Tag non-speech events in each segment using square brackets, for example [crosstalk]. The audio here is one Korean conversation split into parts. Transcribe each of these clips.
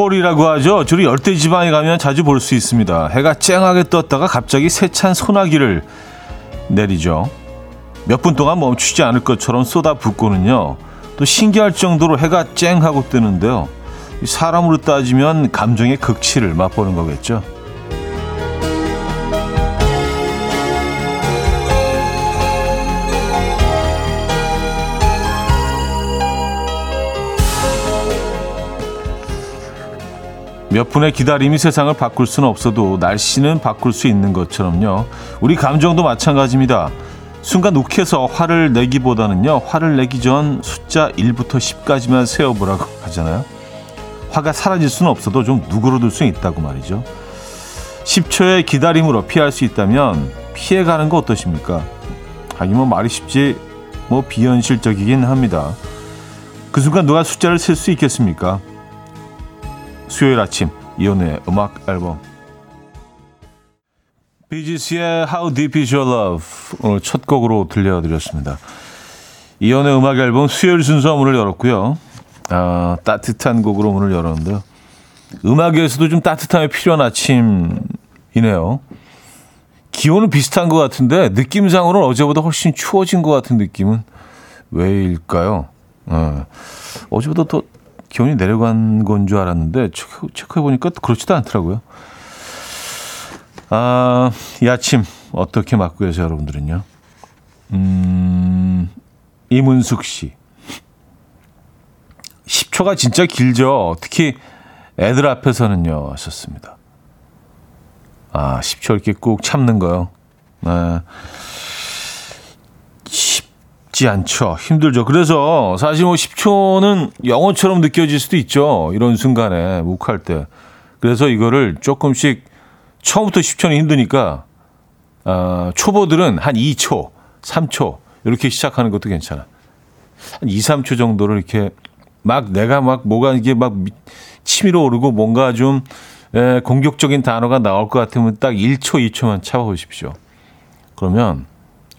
콜이라고 하죠. 주로 열대 지방에 가면 자주 볼 수 있습니다. 해가 쨍하게 떴다가 갑자기 세찬 소나기를 내리죠. 몇 분 동안 멈추지 않을 것처럼 쏟아붓고는요. 또 신기할 정도로 해가 쨍하고 뜨는데요. 사람으로 따지면 감정의 극치를 맛보는 거겠죠. 몇 분의 기다림이 세상을 바꿀 수는 없어도 날씨는 바꿀 수 있는 것처럼요. 우리 감정도 마찬가지입니다. 순간 욱해서 화를 내기보다는요. 화를 내기 전 숫자 1부터 10까지만 세어보라고 [laughs] 하잖아요. 화가 사라질 수는 없어도 좀 누그러들 수 있다고 말이죠. 10초의 기다림으로 피할 수 있다면 피해가는 거 어떠십니까? 하긴 뭐 말이 쉽지 뭐 비현실적이긴 합니다. 그 순간 누가 숫자를 셀 수 있겠습니까? 수요일 아침 이연우의 음악 앨범 비지스의 How Deep Is Your Love 오늘 첫 곡으로 들려드렸습니다. 이연우의 음악 앨범 수요일 순서 문을 열었고요. 아, 따뜻한 곡으로 문을 열었는데요. 음악에서도 좀 따뜻함이 필요한 아침이네요. 기온은 비슷한 것 같은데 느낌상으로는 어제보다 훨씬 추워진 것 같은 느낌은 왜일까요? 어, 어제보다 더 기온이 내려간 건 줄 알았는데 체크, 체크해 보니까 그렇지도 않더라고요. 아, 이 아침 어떻게 맞고 계세요, 여러분들은요? 음, 이문숙 씨. 10초가 진짜 길죠. 특히 애들 앞에서는요, 하셨습니다. 아, 10초 이렇게 꾹 참는 거요. 네. 쉽지 않죠. 힘들죠. 그래서 사실 뭐 10초는 영어처럼 느껴질 수도 있죠. 이런 순간에 묵할 때. 그래서 이거를 조금씩 처음부터 10초는 힘드니까 어, 초보들은 한 2초, 3초 이렇게 시작하는 것도 괜찮아. 한 2, 3초 정도를 이렇게 막 내가 막 뭐가 이게 막 치밀어 오르고 뭔가 좀 에, 공격적인 단어가 나올 것 같으면 딱 1초, 2초만 참아보십시오. 그러면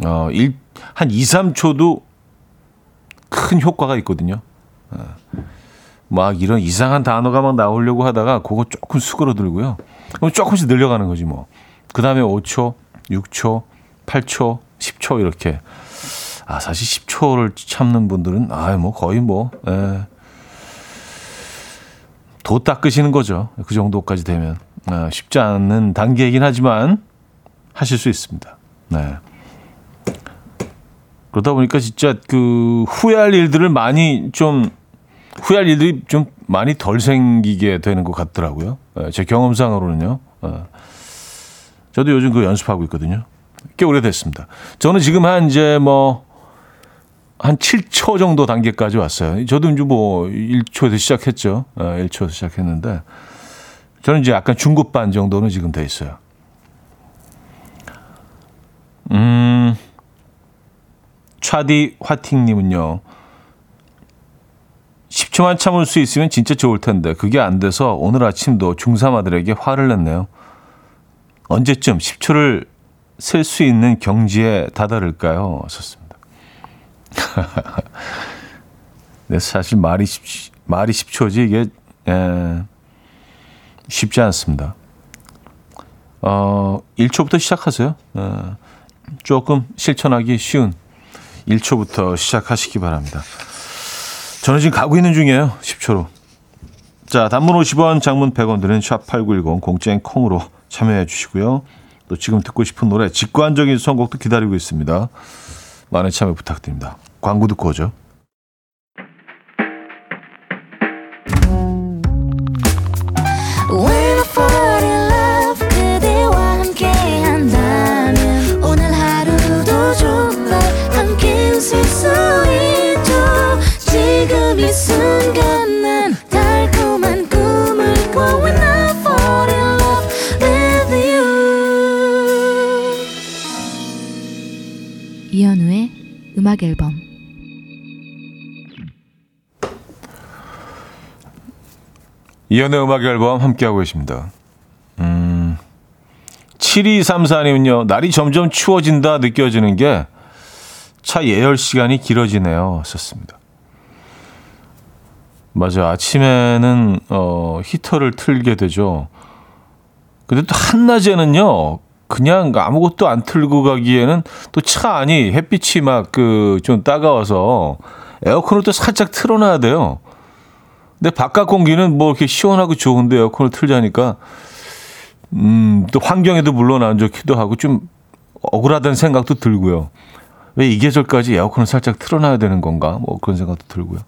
어, 1, 한 2, 3초도 큰 효과가 있거든요. 어, 막 이런 이상한 단어가 막 나오려고 하다가 그거 조금 수그러들고요. 그럼 조금씩 늘려가는 거지 뭐. 그 다음에 5초, 6초, 8초, 10초 이렇게. 아, 사실 10초를 참는 분들은, 아, 뭐 거의 뭐, 에, 예. 도 닦으시는 거죠. 그 정도까지 되면. 아, 쉽지 않은 단계이긴 하지만 하실 수 있습니다. 네. 그러다 보니까 진짜 그 후회할 일들을 많이 좀 후회할 일들이 좀 많이 덜 생기게 되는 것 같더라고요. 예, 제 경험상으로는요. 예. 저도 요즘 그 연습하고 있거든요. 꽤 오래됐습니다. 저는 지금 한 이제 뭐, 한 7초 정도 단계까지 왔어요. 저도 이제 뭐 1초에서 시작했죠. 1초에서 예, 시작했는데, 저는 이제 약간 중급반 정도는 지금 돼 있어요. 음, 차디 화팅님은요, 10초만 참을 수 있으면 진짜 좋을 텐데 그게 안 돼서 오늘 아침도 중3 아들에게 화를 냈네요. 언제쯤 10초를 셀수 있는 경지에 다다를까요? 썼습니다. [laughs] 네, 사실 말이 10, 말이 10초지 이게 에, 쉽지 않습니다. 어, 1초부터 시작하세요. 에, 조금 실천하기 쉬운 1초부터 시작하시기 바랍니다. 저는 지금 가고 있는 중이에요. 10초로. 자, 단문 50원, 장문 100원 드는 샵8910 공짜인 콩으로 참여해 주시고요. 또 지금 듣고 싶은 노래, 직관적인 선곡도 기다리고 있습니다. 많은 참여 부탁드립니다. 광고 듣고 오죠. 음악 앨범 이연의 음악 앨범 함께하고 계십니다. 음, 7234님은요, 날이 점점 추워진다 느껴지는 게 차 예열 시간이 길어지네요. 썼습니다. 맞아요. 아침에는 어, 히터를 틀게 되죠. 근데 또 한낮에는요. 그냥 아무것도 안 틀고 가기에는 또 차 안이 햇빛이 막 그 좀 따가워서 에어컨을 또 살짝 틀어놔야 돼요. 근데 바깥 공기는 뭐 이렇게 시원하고 좋은데 에어컨을 틀자니까 음, 또 환경에도 물론 안 좋기도 하고 좀 억울하다는 생각도 들고요. 왜 이 계절까지 에어컨을 살짝 틀어놔야 되는 건가? 뭐 그런 생각도 들고요.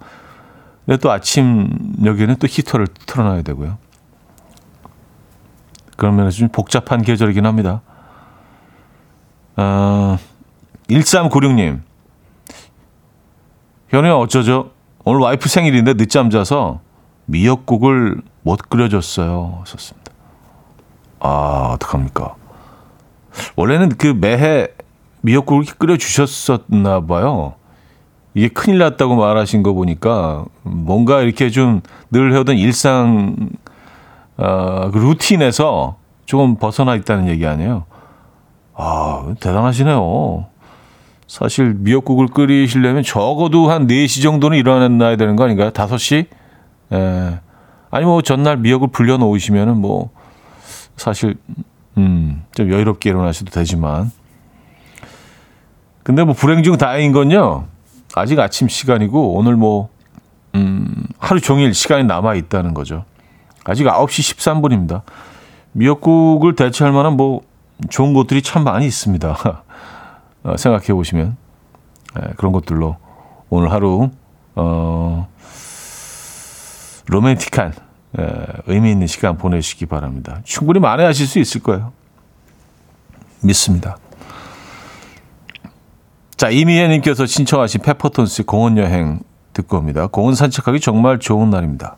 근데 또 아침 여기는 또 히터를 틀어놔야 되고요. 그러면 좀 복잡한 계절이긴 합니다. 어, 1396님. 현우야 어쩌죠? 오늘 와이프 생일인데 늦잠 자서 미역국을 못 끓여줬어요. 썼습니다. 아, 어떡합니까? 원래는 그 매해 미역국을 끓여주셨었나 봐요. 이게 큰일 났다고 말하신 거 보니까 뭔가 이렇게 좀 늘 해오던 일상, 어, 그 루틴에서 조금 벗어나 있다는 얘기 아니에요. 아, 대단하시네요. 사실 미역국을 끓이시려면 적어도 한 4시 정도는 일어나야 되는 거 아닌가요? 5시? 예. 아니, 뭐, 전날 미역을 불려놓으시면은 뭐, 사실, 음, 좀 여유롭게 일어나셔도 되지만. 근데 뭐, 불행 중 다행인 건요. 아직 아침 시간이고, 오늘 뭐, 음, 하루 종일 시간이 남아 있다는 거죠. 아직 9시 13분입니다. 미역국을 대체할 만한 뭐, 좋은 것들이 참 많이 있습니다. [laughs] 어, 생각해 보시면 예, 그런 것들로 오늘 하루 어, 로맨틱한 예, 의미 있는 시간 보내시기 바랍니다. 충분히 만회하실 수 있을 거예요. 믿습니다. 자, 이미애님께서 신청하신 페퍼톤스 공원 여행 듣고 옵니다. 공원 산책하기 정말 좋은 날입니다.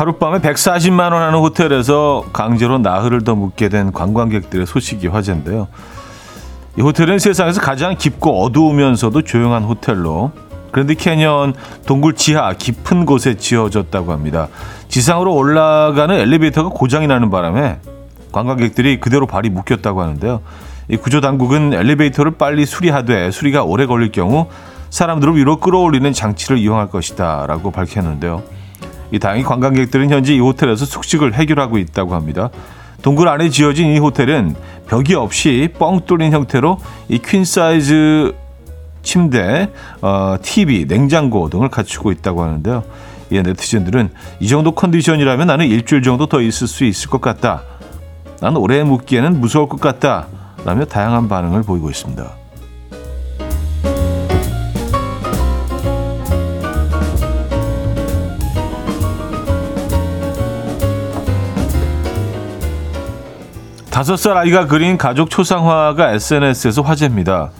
하룻밤에 140만 원 하는 호텔에서 강제로 나흘을 더 묵게 된 관광객들의 소식이 화제인데요. 이 호텔은 세상에서 가장 깊고 어두우면서도 조용한 호텔로 그랜드 캐년 동굴 지하 깊은 곳에 지어졌다고 합니다. 지상으로 올라가는 엘리베이터가 고장이 나는 바람에 관광객들이 그대로 발이 묶였다고 하는데요. 이 구조 당국은 엘리베이터를 빨리 수리하되 수리가 오래 걸릴 경우 사람들을 위로 끌어올리는 장치를 이용할 것이다라고 밝혔는데요. 이 다행히 관광객들은 현재 이 호텔에서 숙식을 해결하고 있다고 합니다. 동굴 안에 지어진 이 호텔은 벽이 없이 뻥 뚫린 형태로 이 퀸 사이즈 침대, 어, TV, 냉장고 등을 갖추고 있다고 하는데요. 이 네티즌들은 이 정도 컨디션이라면 나는 일주일 정도 더 있을 수 있을 것 같다. 나는 오래 묵기에는 무서울 것 같다. 라며 다양한 반응을 보이고 있습니다. 다섯 살 아이가 그린 가족 초상화가 SNS에서 화제입니다.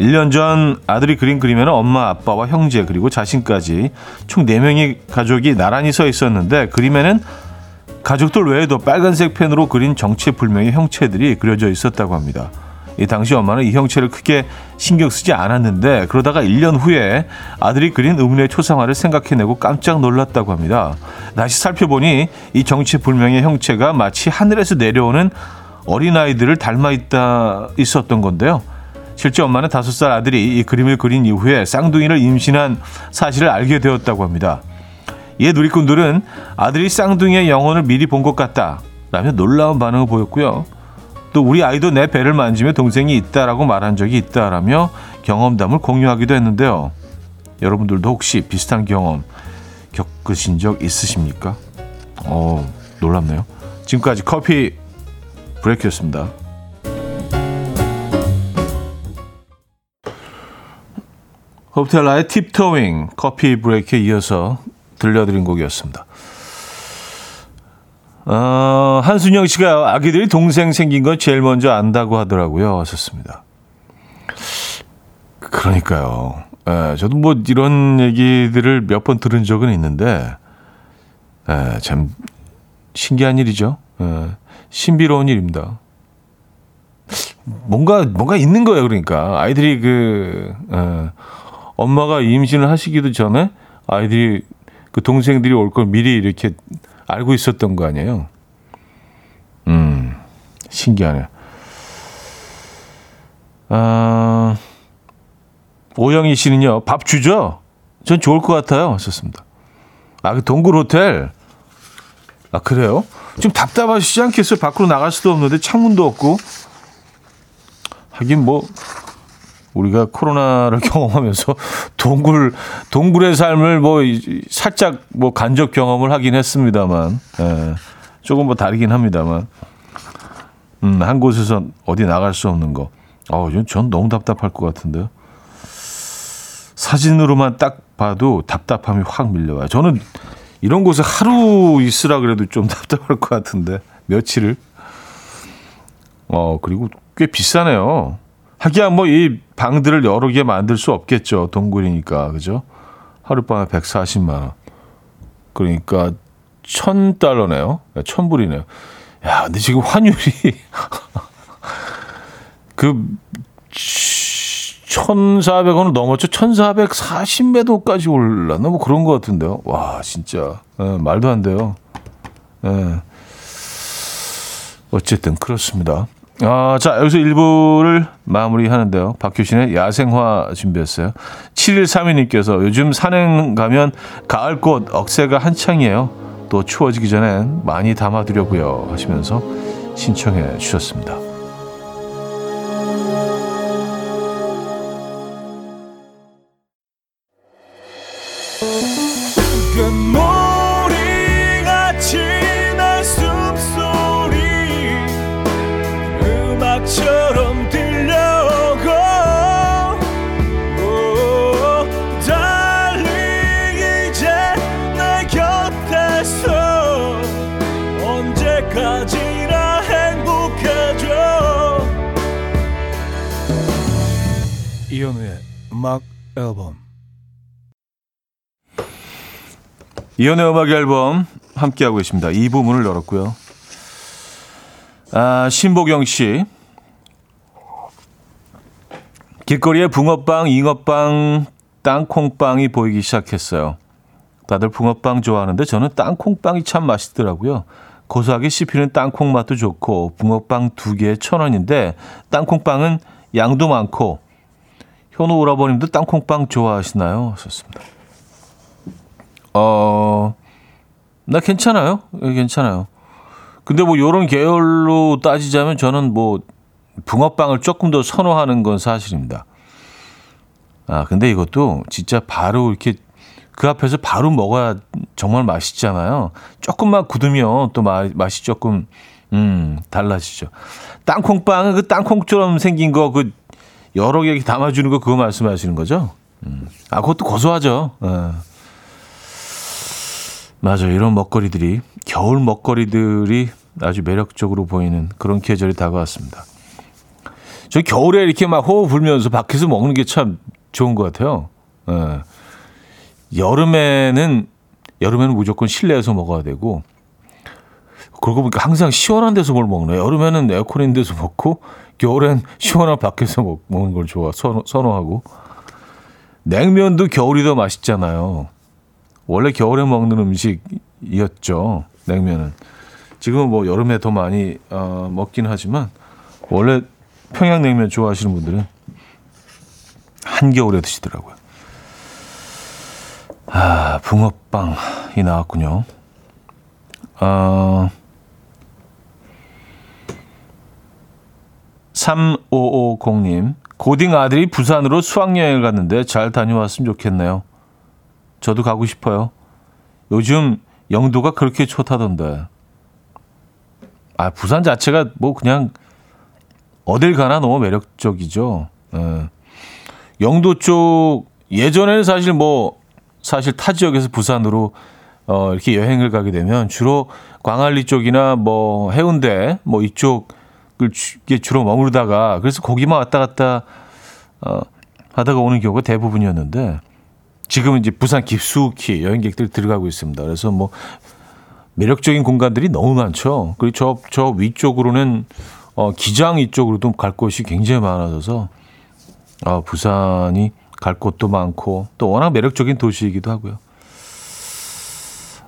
1년 전 아들이 그린 그림에는 엄마, 아빠와 형제 그리고 자신까지 총 4명의 가족이 나란히 서 있었는데 그림에는 가족들 외에도 빨간색 펜으로 그린 정체불명의 형체들이 그려져 있었다고 합니다. 이 당시 엄마는 이 형체를 크게 신경 쓰지 않았는데 그러다가 1년 후에 아들이 그린 의문의 초상화를 생각해내고 깜짝 놀랐다고 합니다. 다시 살펴보니 이 정체불명의 형체가 마치 하늘에서 내려오는 어린아이들을 닮아 있다 있었던 건데요. 실제 엄마는 다섯 살 아들이 이 그림을 그린 이후에 쌍둥이를 임신한 사실을 알게 되었다고 합니다. 이에 누리꾼들은 아들이 쌍둥이의 영혼을 미리 본 것 같다 라며 놀라운 반응을 보였고요. 또 우리 아이도 내 배를 만지며 동생이 있다라고 말한 적이 있다라며 경험담을 공유하기도 했는데요. 여러분들도 혹시 비슷한 경험 겪으신 적 있으십니까? 어, 놀랍네요. 지금까지 커피 브레이크였습니다. 호텔라의 팁토잉 커피 브레이크에 이어서 들려드린 곡이었습니다. 어, 한순영 씨가 아기들이 동생 생긴 건 제일 먼저 안다고 하더라고요. 하셨습니다. 그러니까요. 예, 저도 뭐 이런 얘기들을 몇 번 들은 적은 있는데, 예, 참 신기한 일이죠. 예, 신비로운 일입니다. 뭔가 뭔가 있는 거예요. 그러니까 아이들이 그 예, 엄마가 임신을 하시기도 전에 아이들이 그 동생들이 올 걸 미리 이렇게 알고 있었던 거 아니에요. 음, 신기하네. 아, 오영희 씨는요, 밥 주죠? 전 좋을 것 같아요. 하셨습니다. 아, 그 동굴 호텔. 아, 그래요? 좀 답답하시지 않겠어요? 밖으로 나갈 수도 없는데 창문도 없고. 하긴 뭐, 우리가 코로나를 [laughs] 경험하면서 동굴, 동굴의 삶을 뭐, 살짝 뭐 간접 경험을 하긴 했습니다만, 예, 조금 뭐 다르긴 합니다만. 음, 한 곳에서 어디 나갈 수 없는 거. 어, 전 너무 답답할 것 같은데요. 사진으로만 딱 봐도 답답함이 확 밀려와요. 저는 이런 곳에 하루 있으라 그래도 좀 [laughs] 답답할 것 같은데 며칠을. 어 그리고 꽤 비싸네요. 하기야 뭐 이 방들을 여러 개 만들 수 없겠죠. 동굴이니까 그죠? 하룻밤에 140만 원. 그러니까 천 달러네요. 천 불이네요. 야, 근데 지금 환율이 [laughs] 그 1,400원을 넘었죠. 1,440매도까지 올랐나? 뭐 그런 것 같은데요. 와, 진짜. 네, 말도 안 돼요. 네. 어쨌든 그렇습니다. 아, 자, 여기서 1부를 마무리하는데요. 박효신의 야생화 준비했어요. 7132님께서 요즘 산행 가면 가을꽃 억새가 한창이에요. 또 추워지기 전에 많이 담아두려고요. 하시면서 신청해 주셨습니다. 음악 앨범 이현우의 음악 앨범 함께하고 계십니다. 이 부분을 열었고요. 아, 신보경 씨. 길거리에 붕어빵, 잉어빵, 땅콩빵이 보이기 시작했어요. 다들 붕어빵 좋아하는데 저는 땅콩빵이 참 맛있더라고요. 고소하게 씹히는 땅콩 맛도 좋고 붕어빵 두 개에 천 원인데 땅콩빵은 양도 많고 현우 오라버님도 땅콩빵 좋아하시나요? 하셨습니다. 어, 나 괜찮아요. 예, 괜찮아요. 근데 뭐 요런 계열로 따지자면 저는 뭐 붕어빵을 조금 더 선호하는 건 사실입니다. 아, 근데 이것도 진짜 바로 이렇게 그 앞에서 바로 먹어야 정말 맛있잖아요. 조금만 굳으면 또 마, 맛이 조금 음, 달라지죠. 땅콩빵은 그 땅콩처럼 생긴 거 그 여러 개 담아주는 거 그거 말씀하시는 거죠? 음. 아, 그것도 고소하죠. 예. 맞아요. 이런 먹거리들이, 겨울 먹거리들이 아주 매력적으로 보이는 그런 계절이 다가왔습니다. 저 겨울에 이렇게 막 호흡 불면서 밖에서 먹는 게 참 좋은 것 같아요. 예. 여름에는, 여름에는 무조건 실내에서 먹어야 되고, 그러고 보니까 항상 시원한 데서 뭘 먹나요? 여름에는 에어컨 있는 데서 먹고, 겨울엔 시원한 밖에서 먹, 먹는 걸 좋아 선호, 선호하고 냉면도 겨울이 더 맛있잖아요. 원래 겨울에 먹는 음식이었죠. 냉면은 지금은 뭐 여름에 더 많이 어, 먹긴 하지만 원래 평양냉면 좋아하시는 분들은 한겨울에 드시더라고요. 아 붕어빵이 나왔군요. 아 3550님, 고딩 아들이 부산으로 수학여행을 갔는데 잘 다녀왔으면 좋겠네요. 저도 가고 싶어요. 요즘 영도가 그렇게 좋다던데. 아, 부산 자체가 뭐 그냥 어딜 가나 너무 매력적이죠. 예. 영도 쪽 예전에는 사실 뭐 사실 타 지역에서 부산으로 어 이렇게 여행을 가게 되면 주로 광안리 쪽이나 뭐 해운대 뭐 이쪽 을 주로 머무르다가 그래서 거기만 왔다 갔다 어, 하다가 오는 경우가 대부분이었는데 지금은 이제 부산 깊숙이 여행객들이 들어가고 있습니다. 그래서 뭐 매력적인 공간들이 너무 많죠. 그리고 저, 저 위쪽으로는 어, 기장 이쪽으로도 갈 곳이 굉장히 많아져서 아, 부산이 갈 곳도 많고 또 워낙 매력적인 도시이기도 하고요.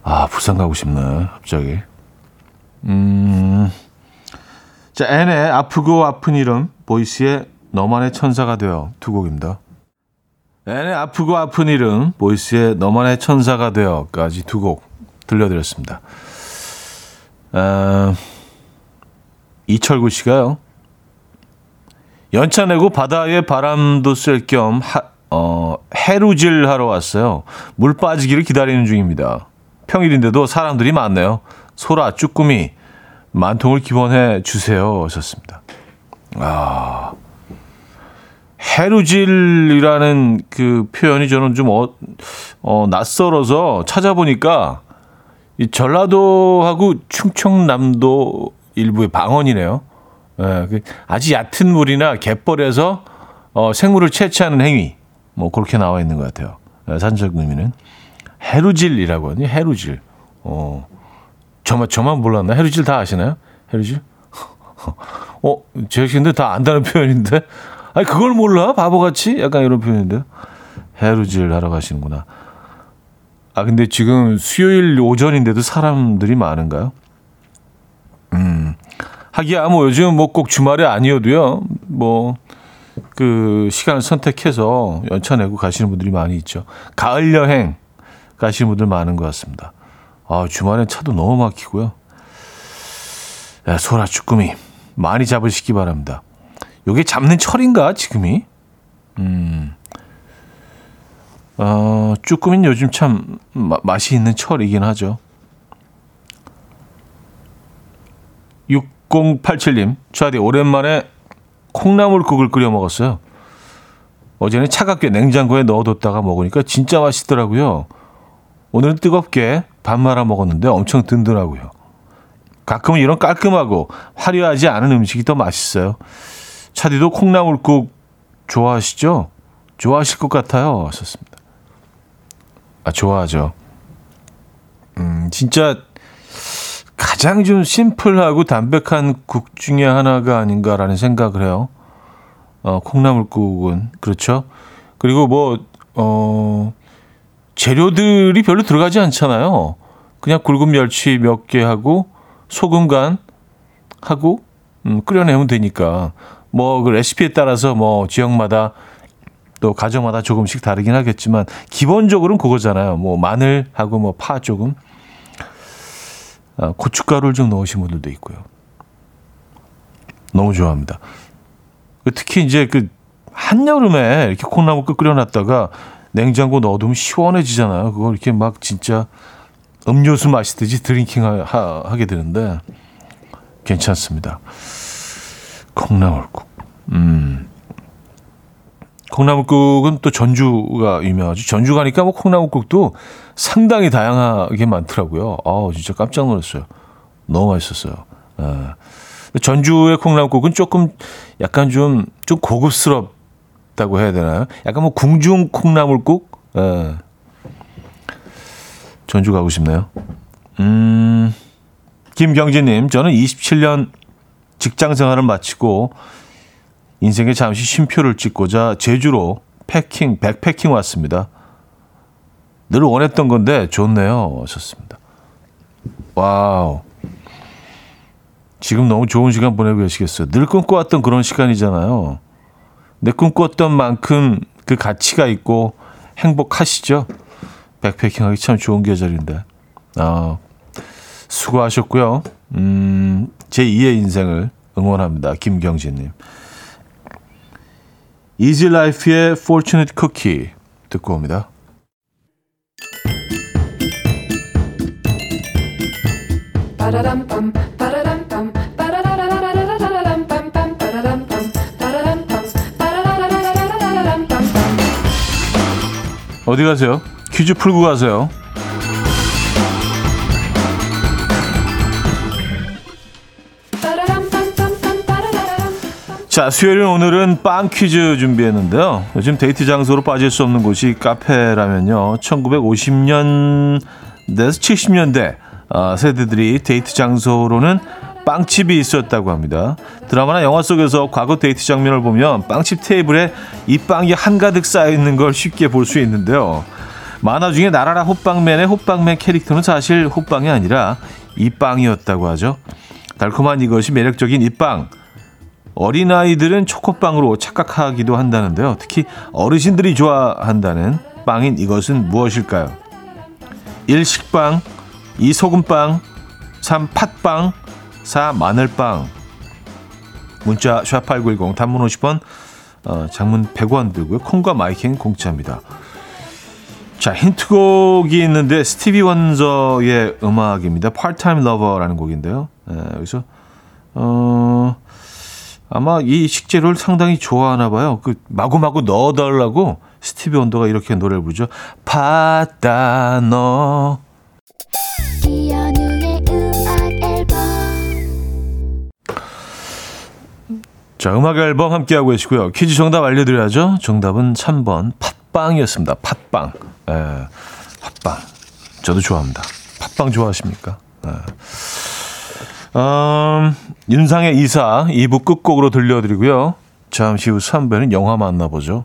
아, 부산 가고 싶네, 갑자기. 음. 자, 앤의 아프고 아픈 이름, 보이스의 너만의 천사가 되어 두 곡입니다. 앤의 아프고 아픈 이름, 보이스의 너만의 천사가 되어까지 두 곡 들려드렸습니다. 아, 이철구 씨가요. 연차 내고 바다에 바람도 쐴겸 어, 해루질 하러 왔어요. 물 빠지기를 기다리는 중입니다. 평일인데도 사람들이 많네요. 소라, 쭈꾸미, 만통을 기원해 주세요. 하셨습니다. 아, 해루질이라는 그 표현이 저는 좀 어, 어, 낯설어서 찾아보니까 이 전라도하고 충청남도 일부의 방언이네요. 예, 그 아주 얕은 물이나 갯벌에서 어, 생물을 채취하는 행위. 뭐 그렇게 나와 있는 것 같아요. 예, 산적 의미는 해루질이라고 하니 해루질. 어, 저만 저만 몰랐나? 해루질 다 아시나요? 해루질? [laughs] 어, 제신들 다 안다는 표현인데. 아니 그걸 몰라? 바보같이? 약간 이런 표현인데. 해루질 하러 가시는구나. 아 근데 지금 수요일 오전인데도 사람들이 많은가요? 음. 하기야 뭐 요즘 뭐 꼭 주말에 아니어도요. 뭐 그 시간을 선택해서 연차 내고 가시는 분들이 많이 있죠. 가을 여행 가시는 분들 많은 것 같습니다. 아, 주말엔 차도 너무 막히고요. 야, 소라 쭈꾸미 많이 잡으시기 바랍니다. 요게 잡는 철인가 지금이? 음. 어, 쭈꾸미는 요즘 참 마, 맛이 있는 철이긴 하죠. 6087님, 저한테 오랜만에 콩나물국을 끓여 먹었어요. 어제는 차갑게 냉장고에 넣어뒀다가 먹으니까 진짜 맛있더라고요. 오늘은 뜨겁게 밥 말아 먹었는데 엄청 든든하고요. 가끔은 이런 깔끔하고 화려하지 않은 음식이 더 맛있어요. 차디도 콩나물국 좋아하시죠? 좋아하실 것 같아요. 하셨습니다. 아, 좋아하죠. 음, 진짜 가장 좀 심플하고 담백한 국 중에 하나가 아닌가라는 생각을 해요. 어, 콩나물국은 그렇죠. 그리고 뭐 어, 재료들이 별로 들어가지 않잖아요. 그냥 굵은 멸치 몇 개 하고 소금 간 하고 음, 끓여내면 되니까 뭐 그 레시피에 따라서 뭐 지역마다 또 가정마다 조금씩 다르긴 하겠지만 기본적으로는 그거잖아요. 뭐 마늘하고 뭐 파 조금 아, 고춧가루를 좀 넣으신 분들도 있고요. 너무 좋아합니다. 그 특히 이제 그 한여름에 이렇게 콩나물 끓여놨다가 냉장고 넣어두면 시원해지잖아요. 그걸 이렇게 막 진짜 음료수 마시듯이 drinking 하, 하게 되는데 괜찮습니다. 콩나물국. 음. 콩나물국은 또 전주가 유명하죠. 전주 가니까 뭐 콩나물국도 상당히 다양하게 많더라고요. 아, 진짜 깜짝 놀랐어요. 너무 맛있었어요. 아. 전주의 콩나물국은 조금 약간 좀, 좀 고급스럽 다고 해야 되나요? 약간 뭐 궁중 콩나물국? 아. 전주 가고 싶네요. 음, 김경진님, 저는 27년 직장 생활을 마치고 인생에 잠시 쉼표를 찍고자 제주로 패킹, 백패킹 왔습니다. 늘 원했던 건데 좋네요. 하셨습니다. 와우. 지금 너무 좋은 시간 보내고 계시겠어요. 늘 꿈꿔왔던 그런 시간이잖아요. 내 꿈꿨던 만큼 그 가치가 있고 행복하시죠? 백패킹하기 참 좋은 계절인데. 아, 수고하셨고요. 음, 제 2의 인생을 응원합니다. 김경진님. 이지 라이프의 Fortunate Cookie 듣고 옵니다. 어디 가세요? 퀴즈 풀고 가세요. 자, 수요일 오늘은 빵 퀴즈 준비했는데요. 요즘 데이트 장소로 빠질 수 없는 곳이 카페라면요. 1950년대에서 70년대 아, 세대들이 데이트 장소로는 빵집이 있었다고 합니다. 드라마나 영화 속에서 과거 데이트 장면을 보면 빵집 테이블에 이 빵이 한가득 쌓여 있는 걸 쉽게 볼 수 있는데요. 만화 중에 날아라 호빵맨의 호빵맨 캐릭터는 사실 호빵이 아니라 이 빵이었다고 하죠. 달콤한 이것이 매력적인 이 빵. 어린아이들은 초코빵으로 착각하기도 한다는데요. 특히 어르신들이 좋아한다는 빵인 이것은 무엇일까요? 1. 식빵 2. 소금빵 3. 팥빵 4. 마늘빵 문자 샵8910 단문 50원 어, 장문 100원 들고요. 콩과 마이킹 공짜입니다. 자 힌트곡이 있는데 스티비 원저의 음악입니다. Part-Time Lover라는 곡인데요. 네, 여기서 어... 아마 이 식재료를 상당히 좋아하나 봐요. 그 마구마구 넣어달라고 스티비 원더가 이렇게 노래를 부르죠. 바다 너. 자, 음악 앨범 함께하고 계시고요. 퀴즈 정답 알려드려야죠. 정답은 3번 팥빵이었습니다. 팥빵. 예, 팥빵. 저도 좋아합니다. 팥빵 좋아하십니까? 예. 음, 윤상의 이사 2부 끝곡으로 들려드리고요. 잠시 후 3부에는 영화 만나보죠.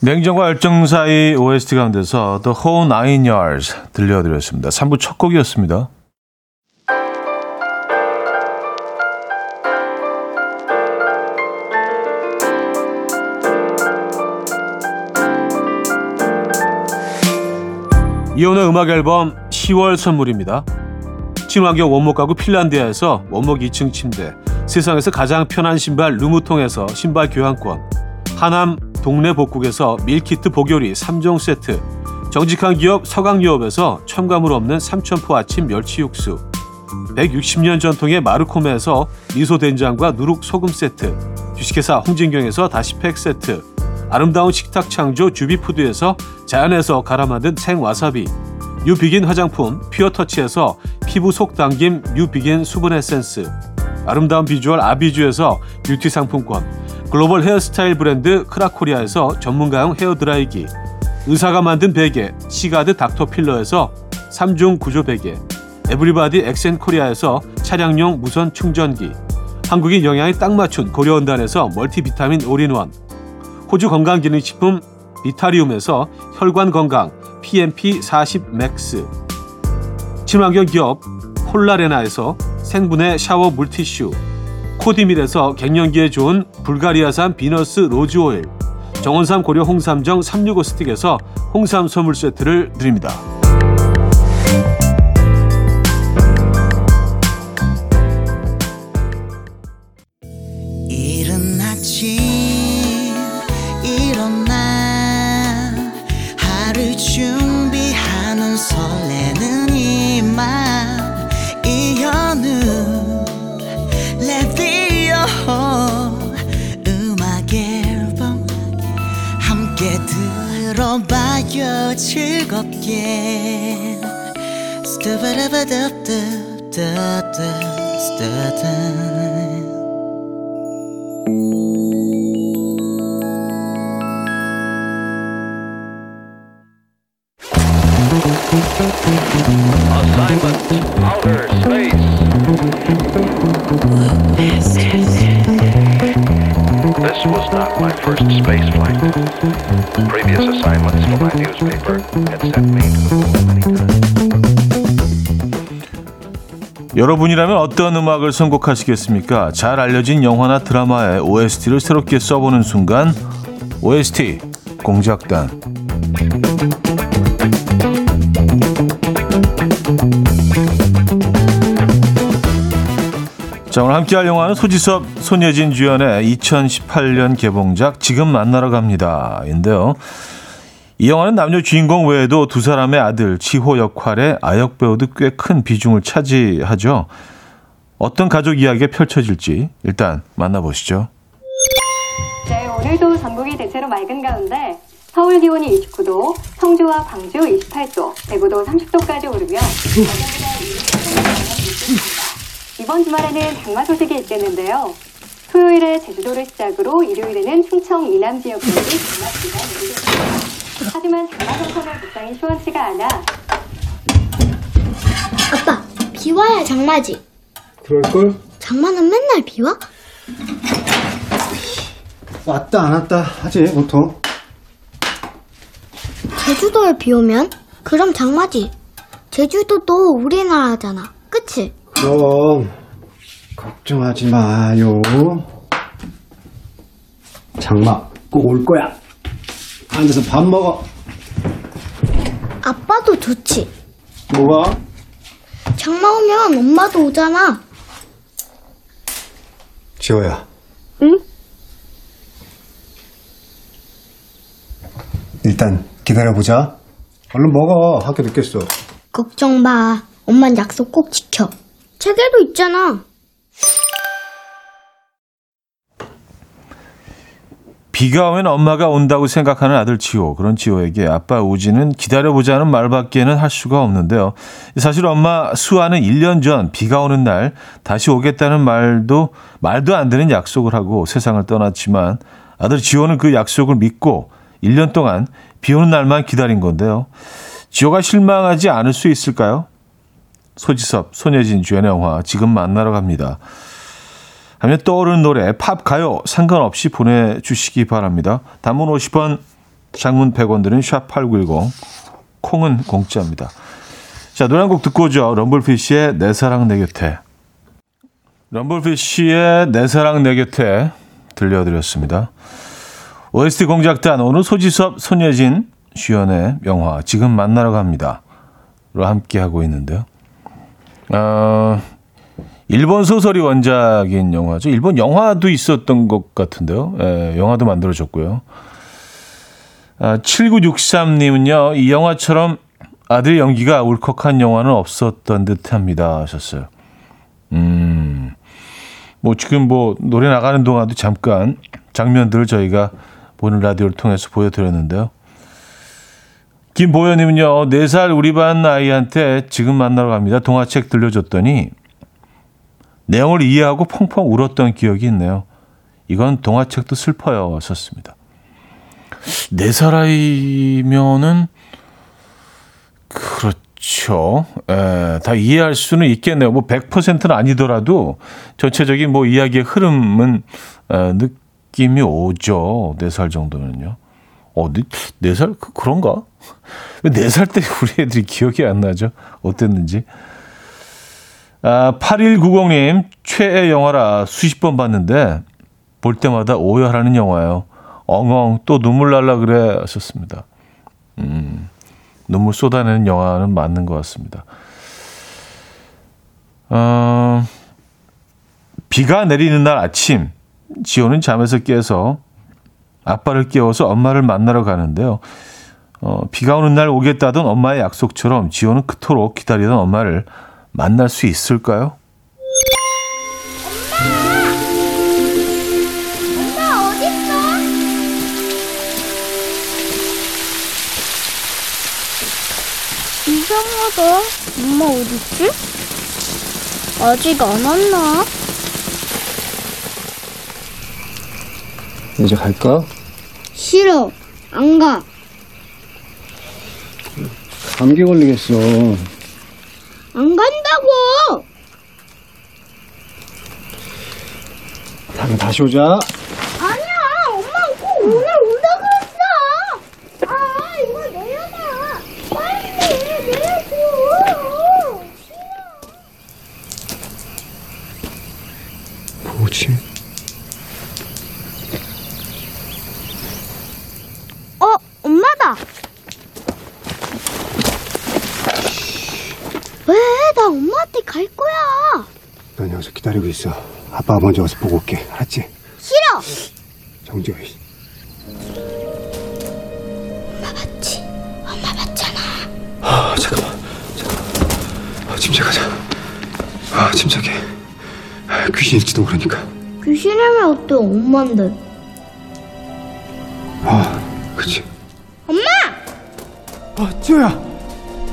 냉정과 열정 사이 OST 가운데서 The Whole Nine Yards 들려드렸습니다. 3부 첫 곡이었습니다. 이현우의 음악 앨범 10월 선물입니다. 친환경 원목 가구 핀란드에서 원목 2층 침대, 세상에서 가장 편한 신발 르무통에서 신발 교환권, 하남 동네 복국에서 밀키트 복요리 3종 세트, 정직한 기업 서강유업에서 첨가물 없는 삼천포 아침 멸치 육수, 160년 전통의 마루코메에서 미소된장과 누룩소금 세트, 주식회사 홍진경에서 다시팩 세트, 아름다운 식탁 창조 주비푸드에서 자연에서 갈아 만든 생와사비, 뉴비긴 화장품 퓨어터치에서 피부 속 당김 뉴비긴 수분 에센스, 아름다운 비주얼 아비주에서 뷰티 상품권, 글로벌 헤어스타일 브랜드 크라코리아에서 전문가용 헤어드라이기 의사가 만든 베개 시가드 닥터필로에서 3중 구조 베개 에브리바디 엑센코리아에서 차량용 무선 충전기 한국인 영양에 딱 맞춘 고려은단에서 멀티비타민 올인원 호주 건강기능식품 비타리움에서 혈관건강 PMP40 맥스 친환경 기업 폴라레나에서 생분해 샤워 물티슈 코디밀에서 갱년기에 좋은 불가리아산 비너스 로즈오일, 정원삼 고려 홍삼정 365 스틱에서 홍삼 선물 세트를 드립니다. 즐겁게 Assignment This was not my first space flight. Previous assignments for my newspaper had sent me to the moon many times. 여러분이라면 어떤 음악을 선곡하시겠습니까? 잘 알려진 영화나 드라마의 OST를 새롭게 써보는 순간 OST 공작단 자, 오늘 함께할 영화는 소지섭, 손예진 주연의 2018년 개봉작 지금 만나러 갑니다. 인데요. 이 영화는 남녀 주인공 외에도 두 사람의 아들 지호 역할의 아역 배우도 꽤 큰 비중을 차지하죠. 어떤 가족 이야기가 펼쳐질지 일단 만나보시죠. 네, 오늘도 전국이 대체로 맑은 가운데 서울 기온이 29도, 성주와 광주 28도, 대구도 30도까지 오르며 이번 주말에는 장마 소식이 있겠는데요. 토요일에 제주도를 시작으로 일요일에는 충청 이남 지역까지 장마비가 내리겠습니다. 하지만 장마 정선은 적당히 시원치가 않아 아빠, 비 와야 장마지. 그럴걸? 장마는 맨날 비 와? 왔다 안 왔다 하지 보통 제주도에 비 오면? 그럼 장마지. 제주도도 우리나라잖아. 그치? 그럼 걱정하지 마요 장마 꼭 올 거야 앉아서 밥 먹어 아빠도 좋지. 뭐가? 장마 오면 엄마도 오잖아. 지호야 응? 일단 기다려보자 얼른 먹어 학교 늦겠어 걱정 마. 엄만 약속 꼭 지켜. 책에도 있잖아. 비가 오면 엄마가 온다고 생각하는 아들 지호. 그런 지호에게 아빠 우지는 기다려보자는 말밖에는 할 수가 없는데요. 사실 엄마 수아는 1년 전 비가 오는 날 다시 오겠다는 말도, 말도 안 되는 약속을 하고 세상을 떠났지만 아들 지호는 그 약속을 믿고 1년 동안 비 오는 날만 기다린 건데요. 지호가 실망하지 않을 수 있을까요? 소지섭, 손예진 주연의 영화 지금 만나러 갑니다. 하면 떠오르는 노래, 팝, 가요 상관없이 보내주시기 바랍니다. 단문 50원, 장문 100원 드는 샵8910, 콩은 공짜입니다. 자, 노래 한 곡 듣고 오죠. 럼블피쉬의 내 사랑 내 곁에. 럼블피쉬의 내 사랑 내 곁에 들려드렸습니다. OST 공작단, 오늘 소지섭, 손예진, 주연의 영화 지금 만나러 갑니다. 로 함께 하고 있는데요. 어, 일본 소설이 원작인 영화죠. 일본 영화도 있었던 것 같은데요. 예, 영화도 만들어졌고요. 아, 7963님은요, 이 영화처럼 아들 연기가 울컥한 영화는 없었던 듯 합니다. 하셨어요. 음, 뭐 지금 뭐 노래 나가는 동안도 잠깐 장면들을 저희가 보는 라디오를 통해서 보여드렸는데요. 김보현님은요, 4살 우리 반 아이한테 지금 만나러 갑니다. 동화책 들려줬더니 내용을 이해하고 펑펑 울었던 기억이 있네요. 이건 동화책도 슬퍼요. 썼습니다. 네 살아이면은 그렇죠. 에, 다 이해할 수는 있겠네요. 뭐 100%는 아니더라도 전체적인 뭐 이야기의 흐름은 에, 느낌이 오죠. 네살 정도면요. 어, 네, 네 살? 그, 그런가? 왜 네 살 때 우리 애들이 기억이 안 나죠? 어땠는지. 아, 8190님, 최애 영화라 수십 번 봤는데, 볼 때마다 오열하는 영화예요. 엉엉, 또 눈물 날라 그래 하셨습니다. 음, 눈물 쏟아내는 영화는 맞는 것 같습니다. 어, 비가 내리는 날 아침, 지호는 잠에서 깨서 아빠를 깨워서 엄마를 만나러 가는데요. 어, 비가 오는 날 오겠다던 엄마의 약속처럼 지호는 그토록 기다리던 엄마를 만날 수 있을까요? 엄마 어딨어? 이상하다. 엄마 어딨지? 아직 안 왔나? 이제 갈까? 싫어. 안 가. 감기 걸리겠어 안 간다고! 다음에 다시 오자 아니야! 엄마 꼭 오늘 온다 그랬어! 아, 이거 내려놔! 빨리 내려줘! 뭐지? 어, 엄마다! 왜? 나 엄마한테 갈 거야! 넌 넌 여 기다리고 있어. 아빠가 먼저 와서 보고 올게. 알았지? 싫어. 정지호. 엄마 맞지? 엄마 맞잖아. 아, 잠깐만. 잠깐만. 아, 침착하자. 아, 침착해. 아, 귀신일지도 모르니까. 귀신이면 어때? 엄마인데. 아, 그치. 엄마! 아, 지호야!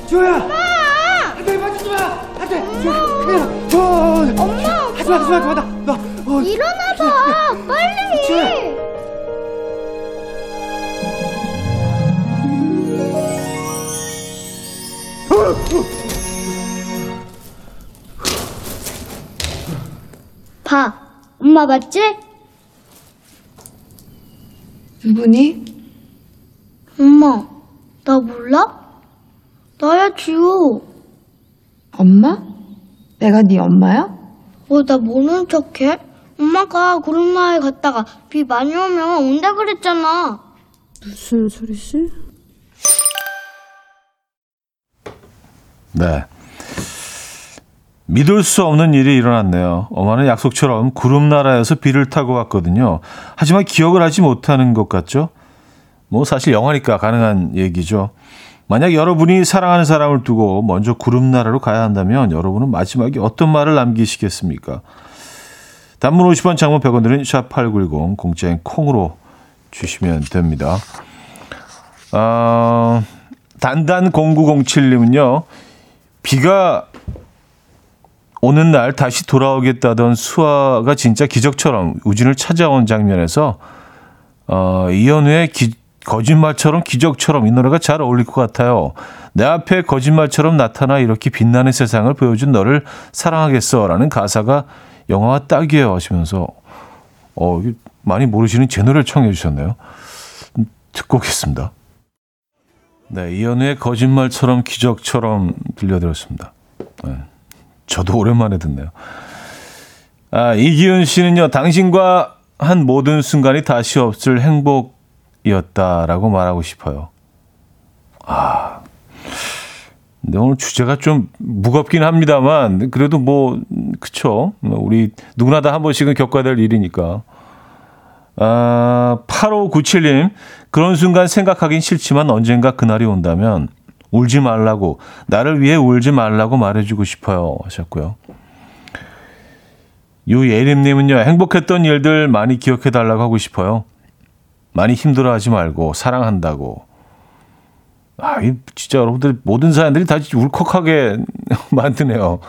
지호야! 엄마! 하지 마, 하지 마, 그만 나! 나, 어, 일어나봐! 빨리! 지호야! 봐. 엄마 맞지? 누구니? 엄마, 나 몰라? 나야 지호. 엄마? 내가 네 엄마야? 어, 나 모르는 척해? 엄마가 구름마을 갔다가 비 많이 오면 온다 그랬잖아. 무슨 소리지? 네. 믿을 수 없는 일이 일어났네요. 어머는 약속처럼 구름나라에서 비를 타고 왔거든요. 하지만 기억을 하지 못하는 것 같죠? 뭐 사실 영화니까 가능한 얘기죠. 만약 여러분이 사랑하는 사람을 두고 먼저 구름 나라로 가야 한다면 여러분은 마지막에 어떤 말을 남기시겠습니까? 단문 50원, 장문 100원 드린 샵8910 공짜인 콩으로 주시면 됩니다. 어, 단단 0907님은요. 비가 오는 날 다시 돌아오겠다던 수아가 진짜 기적처럼 우진을 찾아온 장면에서 어, 이현우의 기, 거짓말처럼 기적처럼 이 노래가 잘 어울릴 것 같아요. 내 앞에 거짓말처럼 나타나 이렇게 빛나는 세상을 보여준 너를 사랑하겠어라는 가사가 영화와 딱이에요 하시면서 어, 많이 모르시는 제 노래를 청해 주셨네요. 음, 듣고 오겠습니다. 네, 이현우의 거짓말처럼 기적처럼 들려드렸습니다. 네, 저도 오랜만에 듣네요. 아, 이기훈 씨는요, 당신과 한 모든 순간이 다시 없을 행복 이었다라고 말하고 싶어요. 아, 근데 오늘 주제가 좀 무겁긴 합니다만, 그래도 뭐, 그쵸. 우리 누구나 다 한 번씩은 겪어야 될 일이니까. 아, 8597님, 그런 순간 생각하긴 싫지만 언젠가 그날이 온다면 울지 말라고, 나를 위해 울지 말라고 말해주고 싶어요. 하셨고요. 유예림님은요, 행복했던 일들 많이 기억해달라고 하고 싶어요. 많이 힘들어하지 말고, 사랑한다고. 아, 이 진짜 여러분들 모든 사연들이 다 울컥하게 [laughs] 만드네요.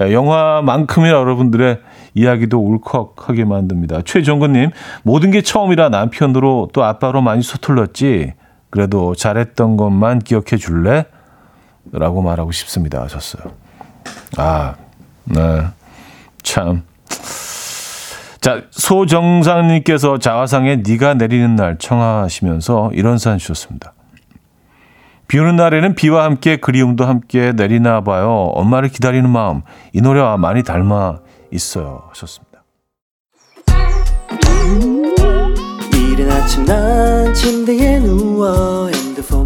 예, 영화만큼이나 여러분들의 이야기도 울컥하게 만듭니다. 최정근님, 모든 게 처음이라 남편으로 또 아빠로 많이 서툴렀지. 그래도 잘했던 것만 기억해 줄래? 라고 말하고 싶습니다. 하셨어요. 아, 네. 참. 자, 소정상님께서 자화상에 네가 내리는 날 청하시면서 이런 사연 주셨습니다. 비 오는 날에는 비와 함께 그리움도 함께 내리나 봐요. 엄마를 기다리는 마음. 이 노래와 많이 닮아 있어요. 하셨습니다. 이른 아침 난 침대에 누워 핸드폰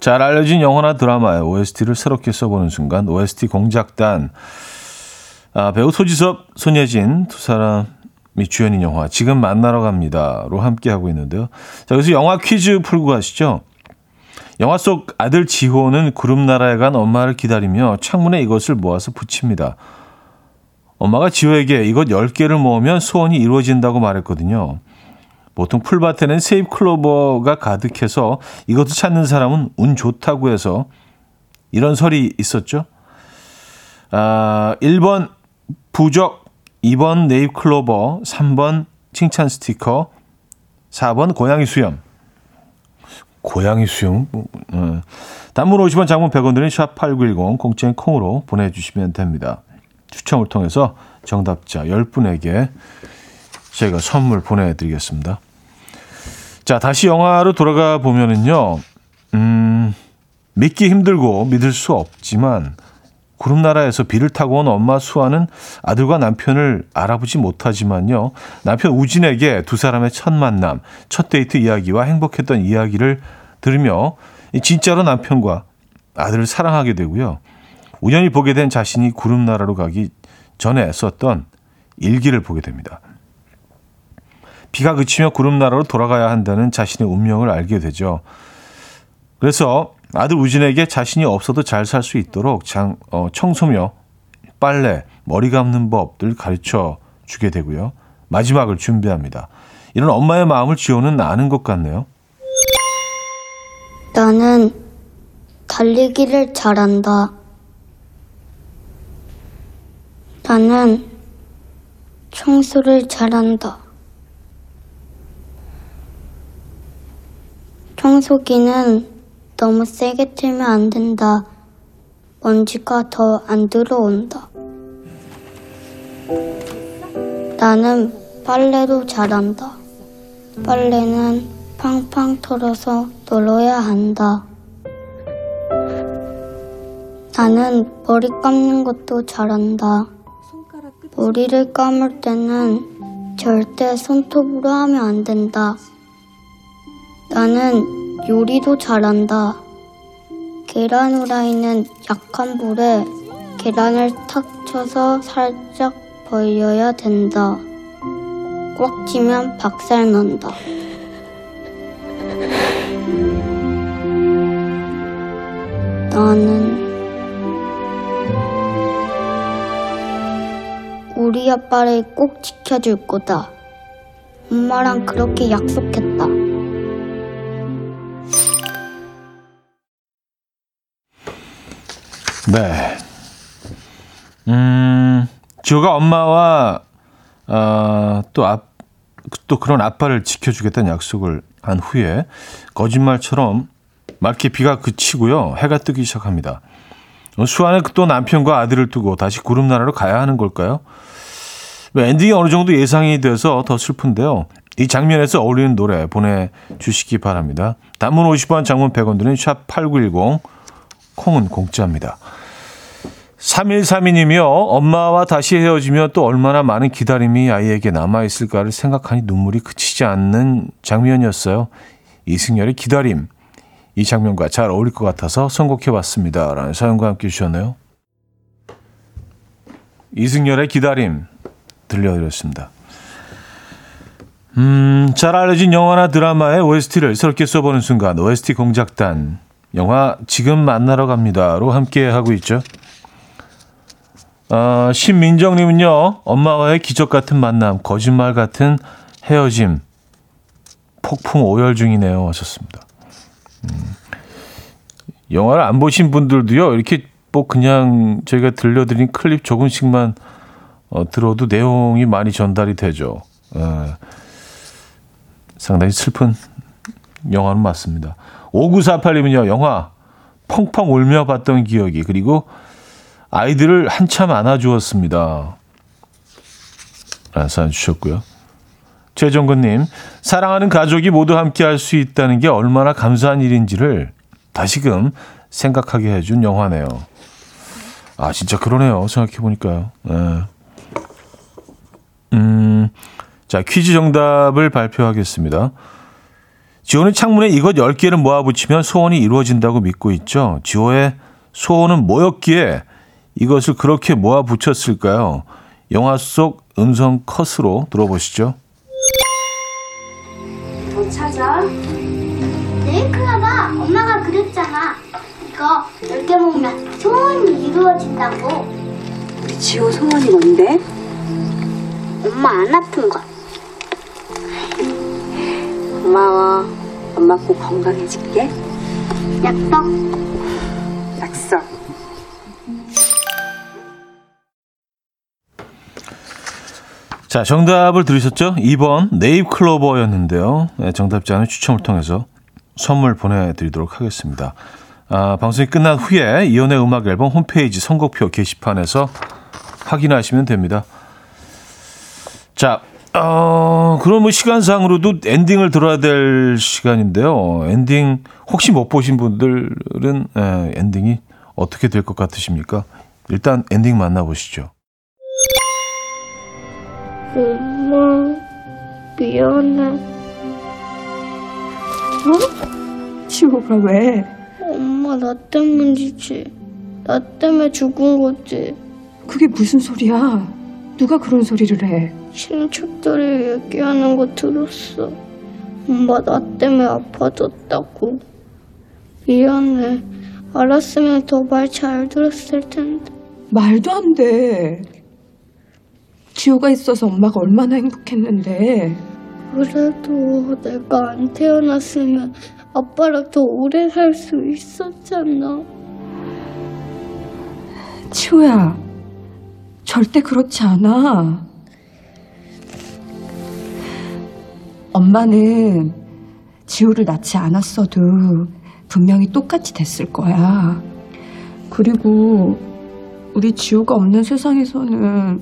잘 알려진 영화나 드라마의 OST를 새롭게 써보는 순간 OST 공작단 아, 배우 소지섭, 손예진 두 사람이 주연인 영화 지금 만나러 갑니다로 함께 하고 있는데요. 자 그래서 영화 퀴즈 풀고 가시죠. 영화 속 아들 지호는 구름 나라에 간 엄마를 기다리며 창문에 이것을 모아서 붙입니다. 엄마가 지호에게 이것 10개를 모으면 소원이 이루어진다고 말했거든요. 보통 풀밭에는 세잎 클로버가 가득해서 이것을 찾는 사람은 운 좋다고 해서 이런 설이 있었죠. 아, 1번 부적, 2번 네잎 클로버, 3번 칭찬 스티커, 4번 고양이 수염. 고양이 수염? 어. 단문 50원, 장문 100원 드는 샵8910 공짜인 콩으로 보내주시면 됩니다. 추첨을 통해서 정답자 10분에게 저희가 선물 보내드리겠습니다. 자, 다시 영화로 돌아가 보면은요, 음, 믿기 힘들고 믿을 수 없지만, 구름나라에서 비를 타고 온 엄마 수아는 아들과 남편을 알아보지 못하지만요. 남편 우진에게 두 사람의 첫 만남, 첫 데이트 이야기와 행복했던 이야기를 들으며 진짜로 남편과 아들을 사랑하게 되고요. 우연히 보게 된 자신이 구름나라로 가기 전에 썼던 일기를 보게 됩니다. 비가 그치며 구름 나라로 돌아가야 한다는 자신의 운명을 알게 되죠. 그래서 아들 우진에게 자신이 없어도 잘 살 수 있도록 장, 어, 청소며 빨래, 머리 감는 법들 가르쳐 주게 되고요. 마지막을 준비합니다. 이런 엄마의 마음을 지호는 아는 것 같네요. 나는 달리기를 잘한다. 나는 청소를 잘한다. 청소기는 너무 세게 틀면 안 된다. 먼지가 더 안 들어온다. 나는 빨래도 잘한다. 빨래는 팡팡 털어서 널어야 한다. 나는 머리 감는 것도 잘한다. 머리를 감을 때는 절대 손톱으로 하면 안 된다. 나는 요리도 잘한다. 계란 후라이는 약한 불에 계란을 탁 쳐서 살짝 벌려야 된다. 꽉 찌면 박살 난다. 나는 우리 아빠를 꼭 지켜줄 거다. 엄마랑 그렇게 약속했다. 네. 음, 지호가 엄마와, 어, 또 앞, 또 그런 아빠를 지켜주겠다는 약속을 한 후에 거짓말처럼 맑게 비가 그치고요. 해가 뜨기 시작합니다. 수아는 또 남편과 아들을 두고 다시 구름나라로 가야 하는 걸까요? 뭐 엔딩이 어느 정도 예상이 돼서 더 슬픈데요. 이 장면에서 어울리는 노래 보내주시기 바랍니다. 단문 50원, 장문 100원 드는 샵8910, 콩은 공짜입니다. 3132님이요. 엄마와 다시 헤어지면 또 얼마나 많은 기다림이 아이에게 남아있을까를 생각하니 눈물이 그치지 않는 장면이었어요. 이승열의 기다림. 이 장면과 잘 어울릴 것 같아서 선곡해봤습니다. 라는 사연과 함께 주셨네요. 이승열의 기다림 들려드렸습니다. 음, 잘 알려진 영화나 드라마의 OST를 새롭게 써보는 순간 OST 공작단 영화 지금 만나러 갑니다로 함께 하고 있죠. 어, 신민정님은요, 엄마와의 기적 같은 만남, 거짓말 같은 헤어짐, 폭풍 오열 중이네요. 하셨습니다. 음, 영화를 안 보신 분들도요, 이렇게 뭐 그냥 저희가 들려드린 클립 조금씩만 어, 들어도 내용이 많이 전달이 되죠. 어, 상당히 슬픈 영화는 맞습니다. 5948님은요, 영화 펑펑 울며 봤던 기억이, 그리고 아이들을 한참 안아주었습니다. 라는 사연 주셨고요. 최정근님, 사랑하는 가족이 모두 함께 할 수 있다는 게 얼마나 감사한 일인지를 다시금 생각하게 해준 영화네요. 아, 진짜 그러네요. 생각해보니까요. 네. 음, 자, 퀴즈 정답을 발표하겠습니다. 지호는 창문에 이것 10개를 모아붙이면 소원이 이루어진다고 믿고 있죠. 지호의 소원은 뭐였기에 이것을 그렇게 모아붙였을까요? 영화 속 음성 컷으로 들어보시죠. 더 찾아. 네이클라 봐. 엄마가 그랬잖아. 이거 10개 먹으면 소원이 이루어진다고. 우리 지호 소원이 뭔데? 엄마 안 아픈 거. 고마워. 엄마 꼭 건강해질게. 약속. 약속. 자, 정답을 들으셨죠? 2번 네잎 클로버였는데요. 네, 정답자는 추첨을 통해서 선물 보내드리도록 하겠습니다. 아, 방송이 끝난 후에 이현우의 음악 앨범 홈페이지 선곡표 게시판에서 확인하시면 됩니다. 자, 어, 그럼 뭐 시간상으로도 엔딩을 들어야 될 시간인데요. 엔딩 혹시 못 보신 분들은 예, 엔딩이 어떻게 될 것 같으십니까? 일단 엔딩 만나보시죠. 엄마, 미안해. 치호가 왜? 엄마, 나 때문이지. 나 때문에 죽은 거지. 그게 무슨 소리야? 누가 그런 소리를 해? 친척들이 얘기하는 거 들었어. 엄마, 나 때문에 아파졌다고. 미안해. 알았으면 더 말 잘 들었을 텐데. 말도 안 돼. 지호가 있어서 엄마가 얼마나 행복했는데. 그래도 내가 안 태어났으면 아빠랑 더 오래 살 수 있었잖아. 치호야, 절대 그렇지 않아. 엄마는 지호를 낳지 않았어도 분명히 똑같이 됐을 거야. 그리고 우리 지호가 없는 세상에서는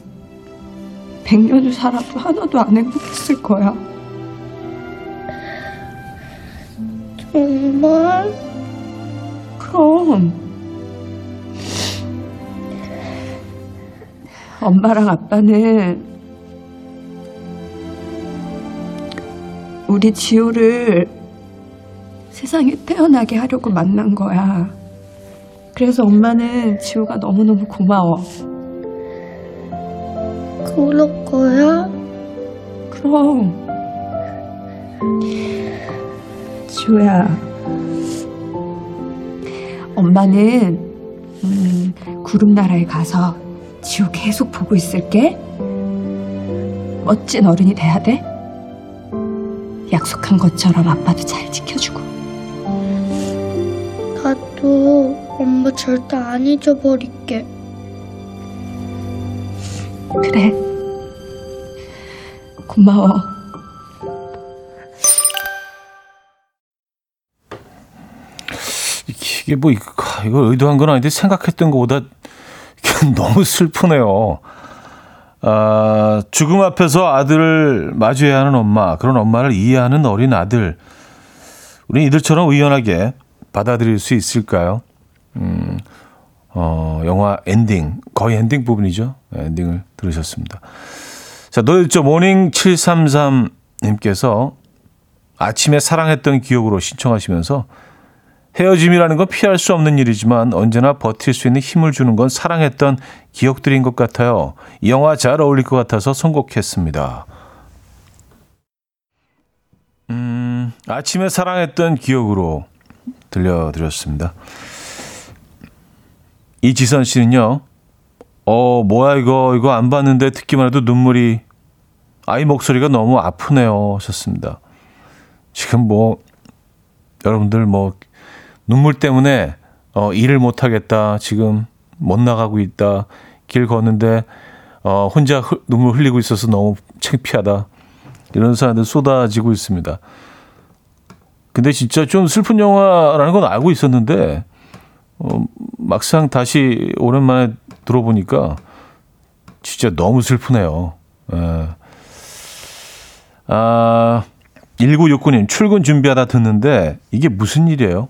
100년을 살아도 하나도 안 행복했을 거야. 정말? 그럼 엄마랑 아빠는 우리 지호를 세상에 태어나게 하려고 만난 거야. 그래서 엄마는 지호가 너무너무 고마워. 그럴 거야? 그럼 지호야 엄마는 음, 구름나라에 가서 지호 계속 보고 있을게 멋진 어른이 돼야 돼 약속한 것처럼 아빠도 잘 지켜주고 나도 엄마 절대 안 잊어버릴게. 그래 고마워 이게 뭐 이거, 이거 의도한 건 아닌데 생각했던 것보다 [laughs] 너무 슬프네요. 아, 죽음 앞에서 아들을 마주해야 하는 엄마, 그런 엄마를 이해하는 어린 아들. 우리 이들처럼 의연하게 받아들일 수 있을까요? 음, 어, 영화 엔딩, 거의 엔딩 부분이죠. 네, 엔딩을 들으셨습니다. 자, 노였죠. 모닝 733님께서 아침에 사랑했던 기억으로 신청하시면서 헤어짐이라는 건 피할 수 없는 일이지만 언제나 버틸 수 있는 힘을 주는 건 사랑했던 기억들인 것 같아요. 이 영화 잘 어울릴 것 같아서 선곡했습니다. 음, 아침에 사랑했던 기억으로 들려드렸습니다. 이지선 씨는요, 어, 뭐야, 이거, 이거 안 봤는데 듣기만 해도 눈물이, 아이 목소리가 너무 아프네요. 하셨습니다. 지금 뭐, 여러분들 뭐, 눈물 때문에 어, 일을 못 하겠다. 지금 못 나가고 있다. 길 걷는데 어, 혼자 흐, 눈물 흘리고 있어서 너무 창피하다. 이런 사람들 쏟아지고 있습니다. 근데 진짜 좀 슬픈 영화라는 건 알고 있었는데 어, 막상 다시 오랜만에 들어보니까 진짜 너무 슬프네요. 예. 아, 1969님 출근 준비하다 듣는데 이게 무슨 일이에요?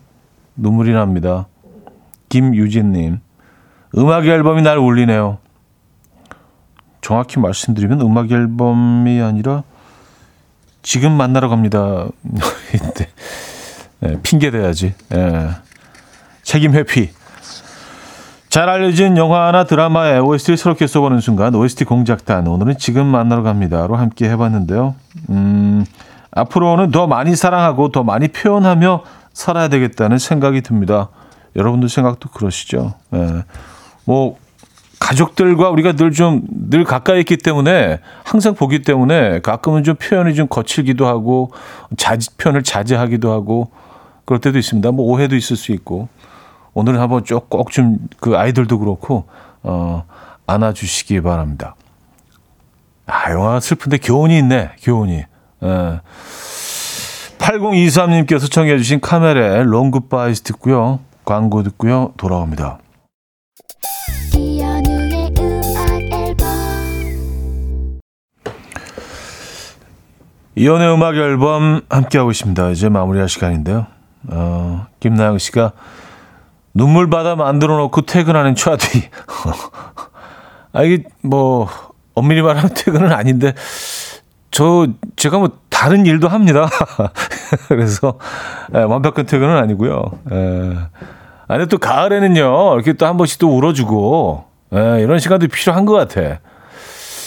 눈물이 납니다. 김유진님, 음악 앨범이 날 울리네요. 정확히 말씀드리면 음악 앨범이 아니라 지금 만나러 갑니다. [laughs] 네, 핑계 대야지. 네. 책임 회피. 잘 알려진 영화나 드라마의 OST를 새롭게 써보는 순간 OST 공작단 오늘은 지금 만나러 갑니다로 함께 해봤는데요. 음, 앞으로는 더 많이 사랑하고 더 많이 표현하며 살아야 되겠다는 생각이 듭니다. 여러분들 생각도 그러시죠? 예. 뭐 가족들과 우리가 늘좀늘 가까이 있기 때문에 항상 보기 때문에 가끔은 좀 표현이 좀 거칠기도 하고 자지 표현을 자제하기도 하고 그럴 때도 있습니다. 뭐 오해도 있을 수 있고 오늘은 한번 꼭 좀 그 아이들도 그렇고 어 안아주시기 바랍니다. 아 영화가 슬픈데 교훈이 있네 교훈이. 예. 8023님께서 청해 주신 카멜의 Long Goodbyes 듣고요. 광고 듣고요. 돌아옵니다. 이현우의 음악 앨범 함께하고 있습니다. 이제 마무리할 시간인데요. 어, 김나영 씨가 눈물 바다 만들어 놓고 퇴근하는 차디. [laughs] 아, 이게 뭐, 엄밀히 말하면 퇴근은 아닌데, 저, 제가 뭐, 다른 일도 합니다. [laughs] 그래서, 에, 완벽한 퇴근은 아니고요. 에, 아니, 또 가을에는요, 이렇게 또 한 번씩 또 울어주고, 에, 이런 시간도 필요한 것 같아.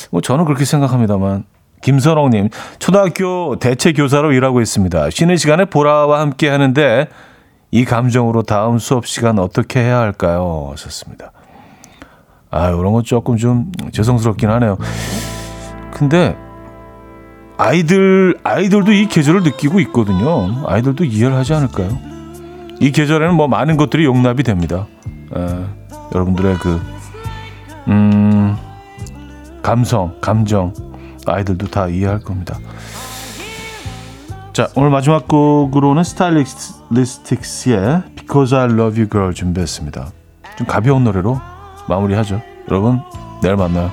뭐, 저는 그렇게 생각합니다만. 김선홍님, 초등학교 대체 교사로 일하고 있습니다. 쉬는 시간에 보라와 함께 하는데, 이 감정으로 다음 수업 시간 어떻게 해야 할까요? 하셨습니다. 아, 이런 건 조금 좀 죄송스럽긴 하네요. 근데 아이들 아이들도 이 계절을 느끼고 있거든요. 아이들도 이해를 하지 않을까요? 이 계절에는 뭐 많은 것들이 용납이 됩니다. 에, 여러분들의 그 음, 감성, 감정 아이들도 다 이해할 겁니다. 자, 오늘 마지막 곡으로는 스타일리스틱스의 Because I Love You Girl 준비했습니다. 좀 가벼운 노래로 마무리하죠. 여러분, 내일 만나요.